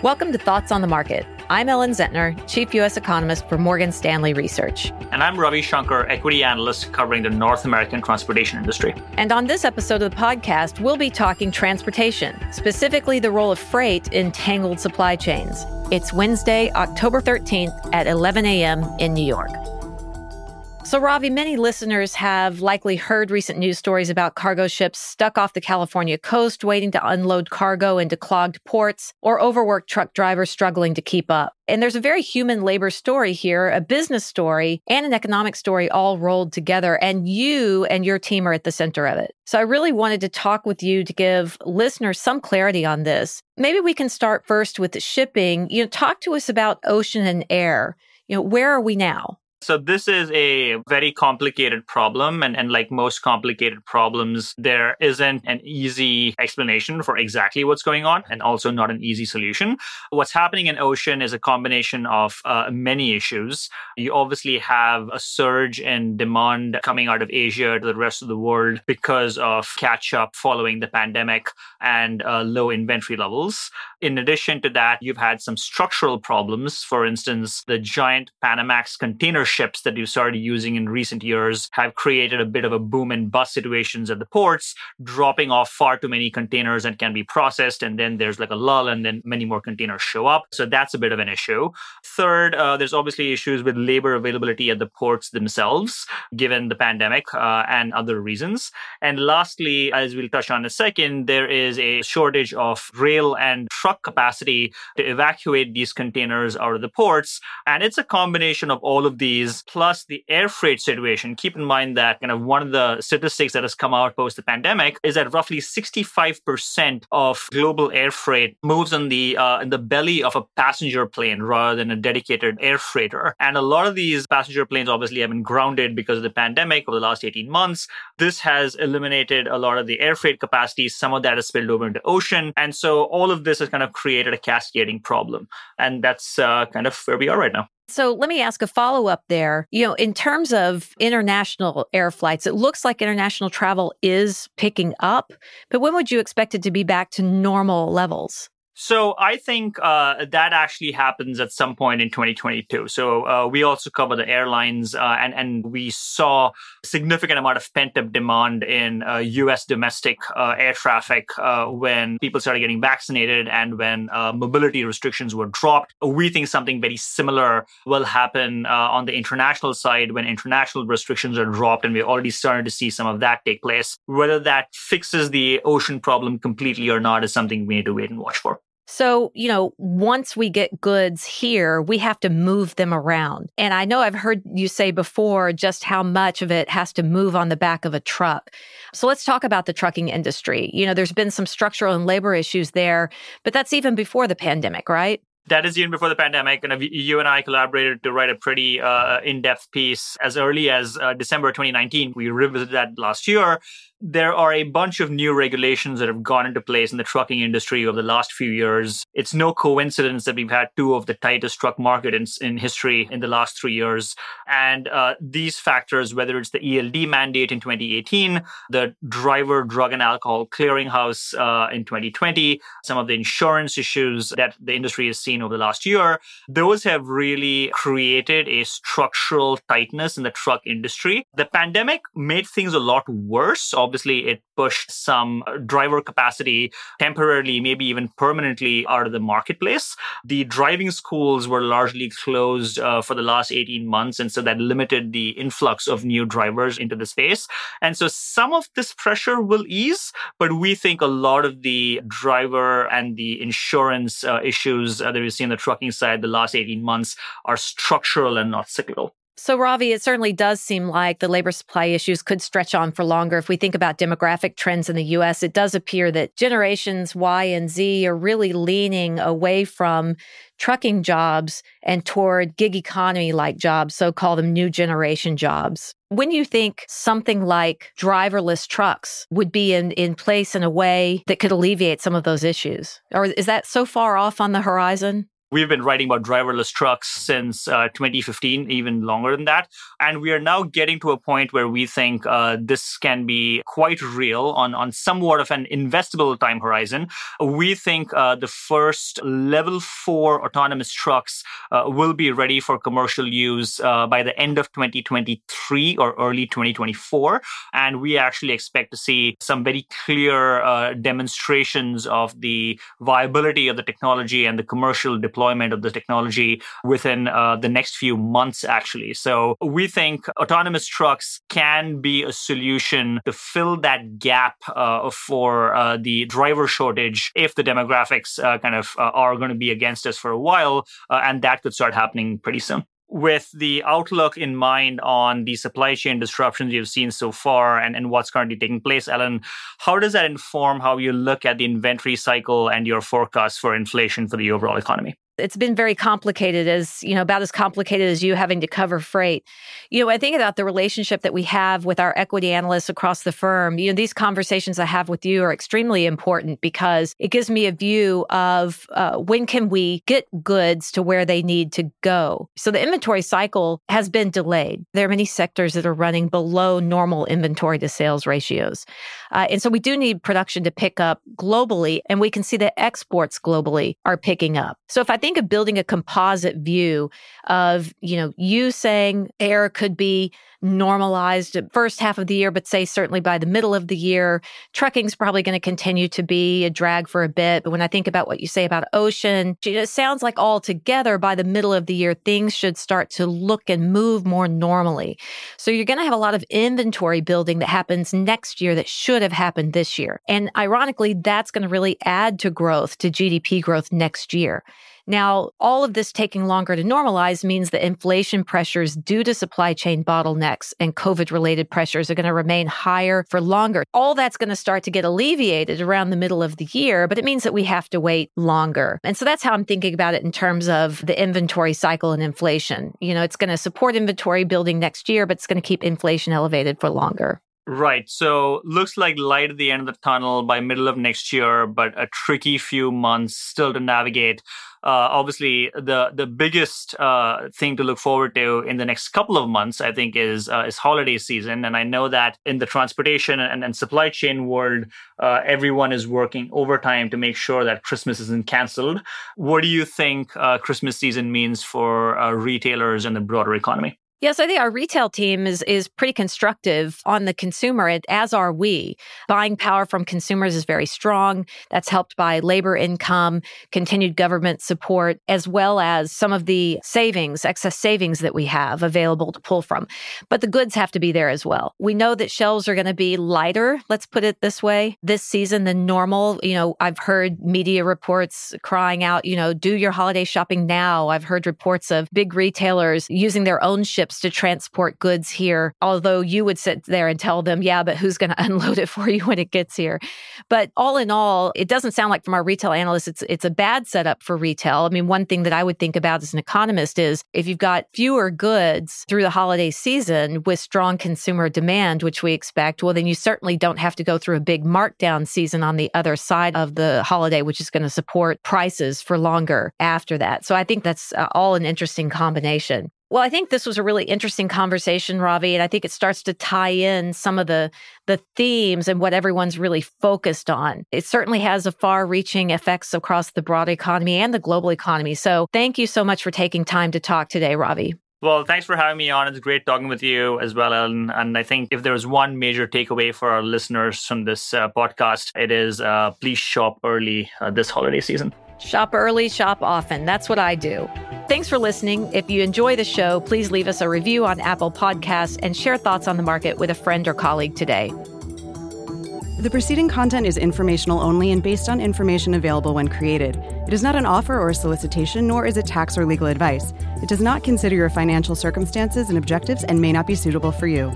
Welcome to Thoughts on the Market. I'm Ellen Zentner, Chief U.S. Economist for Morgan Stanley Research. And I'm Ravi Shanker, Equity Analyst covering the North American transportation industry. And on this episode of the podcast, we'll be talking transportation, specifically the role of freight in tangled supply chains. It's Wednesday, October 13th at 11 a.m. in New York. So, Ravi, many listeners have likely heard recent news stories about cargo ships stuck off the California coast waiting to unload cargo into clogged ports or overworked truck drivers struggling to keep up. And there's a very human labor story here, a business story, and an economic story all rolled together. And you and your team are at the center of it. So I really wanted to talk with you to give listeners some clarity on this. Maybe we can start first with the shipping. You know, talk to us about ocean and air. You know, where are we now? So this is a very complicated problem. And, and like most complicated problems, there isn't an easy explanation for exactly what's going on and also not an easy solution. What's happening in ocean is a combination of uh, many issues. You obviously have a surge in demand coming out of Asia to the rest of the world because of catch up following the pandemic and uh, low inventory levels. In addition to that, you've had some structural problems. For instance, the giant Panamax container ships that you've started using in recent years have created a bit of a boom and bust situations at the ports, dropping off far too many containers and can be processed. And then there's like a lull, and then many more containers show up. So that's a bit of an issue. Third, uh, there's obviously issues with labor availability at the ports themselves, given the pandemic uh, and other reasons. And lastly, as we'll touch on in a second, there is a shortage of rail and truck capacity to evacuate these containers out of the ports. And it's a combination of all of these plus the air freight situation. Keep in mind that kind of one of the statistics that has come out post the pandemic is that roughly 65% of global air freight moves in the uh, in the belly of a passenger plane rather than a dedicated air freighter. And a lot of these passenger planes obviously have been grounded because of the pandemic over the last 18 months. This has eliminated a lot of the air freight capacity. Some of that has spilled over into ocean. And so all of this has kind of created a cascading problem. And that's uh, kind of where we are right now. So let me ask a follow up there. You know, in terms of international air flights, it looks like international travel is picking up, but when would you expect it to be back to normal levels? So I think uh, that actually happens at some point in 2022. So uh, we also cover the airlines, uh, and and we saw significant amount of pent up demand in U.S. Uh, domestic uh, air traffic uh, when people started getting vaccinated and when mobility restrictions were dropped. We think something very similar will happen on the international side when international restrictions are dropped, and we're already starting to see some of that take place. Whether that fixes the ocean problem completely or not is something we need to wait and watch for. So, you know, once we get goods here, we have to move them around. And I know I've heard you say before just how much of it has to move on the back of a truck. So let's talk about the trucking industry. You know, there's been some structural and labor issues there, but that's even before the pandemic, right? that is even before the pandemic. And you and I collaborated to write a pretty uh, in-depth piece as early as uh, December 2019. We revisited that last year, there are a bunch of new regulations that have gone into place in the trucking industry over the last few years. It's no coincidence that we've had two of the tightest truck market in, in history in the last three years. And uh, these factors, whether it's the ELD mandate in 2018, the driver drug and alcohol clearinghouse uh, in 2020, some of the insurance issues that the industry has seen over the last year, those have really created a structural tightness in the truck industry. The pandemic made things a lot worse it pushed some driver capacity temporarily, maybe even permanently out of the marketplace. The driving schools were largely closed uh, for the last 18 months. And so that limited the influx of new drivers into the space. And so some of this pressure will ease, but we think a lot of the driver and the insurance uh, issues uh, that we've seen on the trucking side the last 18 months are structural and not cyclical. So, Ravi, it certainly does seem like the labor supply issues could stretch on for longer. If we think about demographic trends in the US, it does appear that generations Y and Z are really leaning away from trucking jobs and toward gig economy like jobs, so call them new generation jobs. When you think something like driverless trucks would be in, in place in a way that could alleviate some of those issues? Or is that so far off on the horizon? We've been writing about driverless trucks since uh, 2015, even longer than that. And we are now getting to a point where we think uh, this can be quite real on, on somewhat of an investable time horizon. We think uh, the first level four autonomous trucks uh, will be ready for commercial use uh, by the end of 2023 or early 2024. And we actually expect to see some very clear uh, demonstrations of the viability of the technology and the commercial deployment deployment of the technology within uh, the next few months, actually. So we think autonomous trucks can be a solution to fill that gap uh, for uh, the driver shortage if the demographics uh, kind of uh, are going to be against us for a while. Uh, and that could start happening pretty soon with the outlook in mind on the supply chain disruptions you've seen so far and, and what's currently taking place, Ellen, how does that inform how you look at the inventory cycle and your forecast for inflation for the overall economy? It's been very complicated as you know about as complicated as you having to cover freight. You know i think about the relationship that we have with our equity analysts across the firm. You know these conversations i have with you are extremely important because it gives me a view of uh, when can we get goods to where they need to go. So the inventory cycle has been delayed. There are many sectors that are running below normal inventory to sales ratios. Uh, and so we do need production to pick up globally and we can see that exports globally are picking up. So if i think think of building a composite view of, you know, you saying air could be normalized first half of the year, but say certainly by the middle of the year. Trucking's probably going to continue to be a drag for a bit. But when I think about what you say about ocean, it sounds like all together by the middle of the year, things should start to look and move more normally. So you're going to have a lot of inventory building that happens next year that should have happened this year. And ironically, that's going to really add to growth, to GDP growth next year. Now, all of this taking longer to normalize means that inflation pressures due to supply chain bottlenecks and COVID related pressures are going to remain higher for longer. All that's going to start to get alleviated around the middle of the year, but it means that we have to wait longer. And so that's how I'm thinking about it in terms of the inventory cycle and inflation. You know, it's going to support inventory building next year, but it's going to keep inflation elevated for longer. Right. So looks like light at the end of the tunnel by middle of next year, but a tricky few months still to navigate. Uh, obviously, the the biggest uh, thing to look forward to in the next couple of months, I think, is uh, is holiday season. And I know that in the transportation and, and supply chain world, uh, everyone is working overtime to make sure that Christmas isn't canceled. What do you think uh, Christmas season means for uh, retailers and the broader economy? Yes, I think our retail team is is pretty constructive on the consumer, as are we. Buying power from consumers is very strong. That's helped by labor income, continued government support, as well as some of the savings, excess savings that we have available to pull from. But the goods have to be there as well. We know that shelves are going to be lighter, let's put it this way, this season than normal. You know, I've heard media reports crying out, you know, do your holiday shopping now. I've heard reports of big retailers using their own ship ships to transport goods here. Although you would sit there and tell them, yeah, but who's going to unload it for you when it gets here? But all in all, it doesn't sound like from our retail analysts, it's, it's a bad setup for retail. I mean, one thing that I would think about as an economist is if you've got fewer goods through the holiday season with strong consumer demand, which we expect, well, then you certainly don't have to go through a big markdown season on the other side of the holiday, which is going to support prices for longer after that. So I think that's uh, all an interesting combination. Well, I think this was a really interesting conversation, Ravi, and I think it starts to tie in some of the the themes and what everyone's really focused on. It certainly has a far-reaching effects across the broad economy and the global economy. So, thank you so much for taking time to talk today, Ravi. Well, thanks for having me on. It's great talking with you as well, Ellen. And I think if there's one major takeaway for our listeners from this uh, podcast, it is uh, please shop early uh, this holiday season. Shop early, shop often. That's what I do. Thanks for listening. If you enjoy the show, please leave us a review on Apple Podcasts and share thoughts on the market with a friend or colleague today. The preceding content is informational only and based on information available when created. It is not an offer or a solicitation, nor is it tax or legal advice. It does not consider your financial circumstances and objectives and may not be suitable for you.